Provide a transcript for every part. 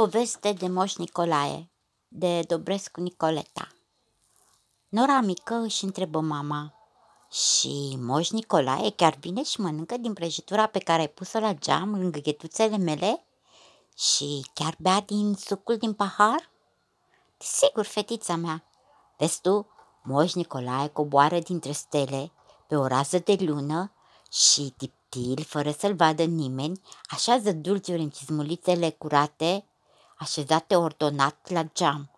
Poveste de Moș Nicolae de Dobrescu Nicoleta Nora mică își întrebă mama Și Moș Nicolae chiar vine și mănâncă din prăjitura pe care ai pus-o la geam lângă ghetuțele mele? Și chiar bea din sucul din pahar? Sigur, fetița mea. Vezi tu, Moș Nicolae coboară dintre stele pe o rază de lună și tiptil, fără să-l vadă nimeni, așează dulciuri în cizmulițele curate așezate ordonat la geam,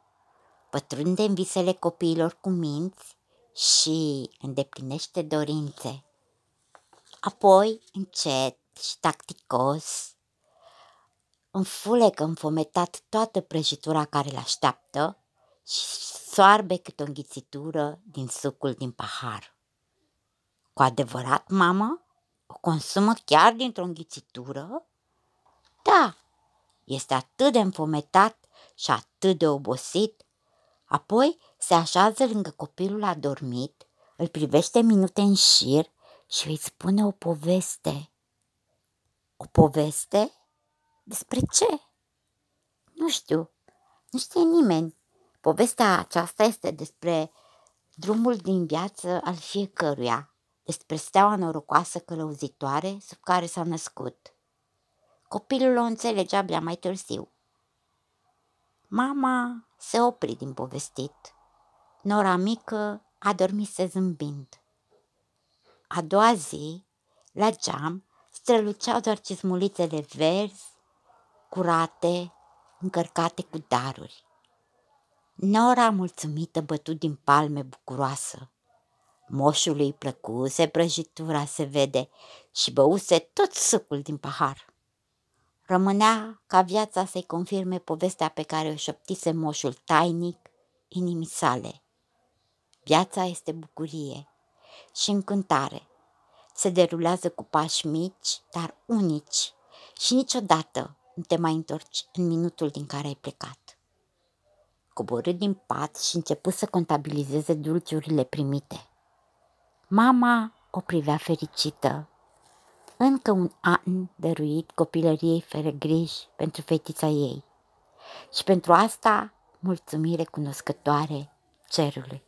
pătrunde în visele copiilor cu minți și îndeplinește dorințe. Apoi, încet și tacticos, înfulecă înfometat toată prăjitura care îl așteaptă și soarbe cât o înghițitură din sucul din pahar. Cu adevărat, mamă? O consumă chiar dintr-o înghițitură? Da, este atât de înfometat și atât de obosit. Apoi se așează lângă copilul adormit, îl privește minute în șir și îi spune o poveste. O poveste? Despre ce? Nu știu, nu știe nimeni. Povestea aceasta este despre drumul din viață al fiecăruia, despre steaua norocoasă călăuzitoare sub care s-a născut. Copilul o înțelege abia mai târziu. Mama se opri din povestit. Nora mică a dormit zâmbind. A doua zi, la geam, străluceau doar cizmulițele verzi, curate, încărcate cu daruri. Nora mulțumită bătut din palme bucuroasă. Moșului îi plăcuse prăjitura, se vede, și băuse tot sucul din pahar. Rămânea ca viața să-i confirme povestea pe care o șoptise moșul tainic inimii sale. Viața este bucurie și încântare. Se derulează cu pași mici, dar unici și niciodată nu te mai întorci în minutul din care ai plecat. Coborât din pat și început să contabilizeze dulciurile primite. Mama o privea fericită încă un an dăruit copilăriei fără griji pentru fetița ei. Și pentru asta mulțumire cunoscătoare cerului.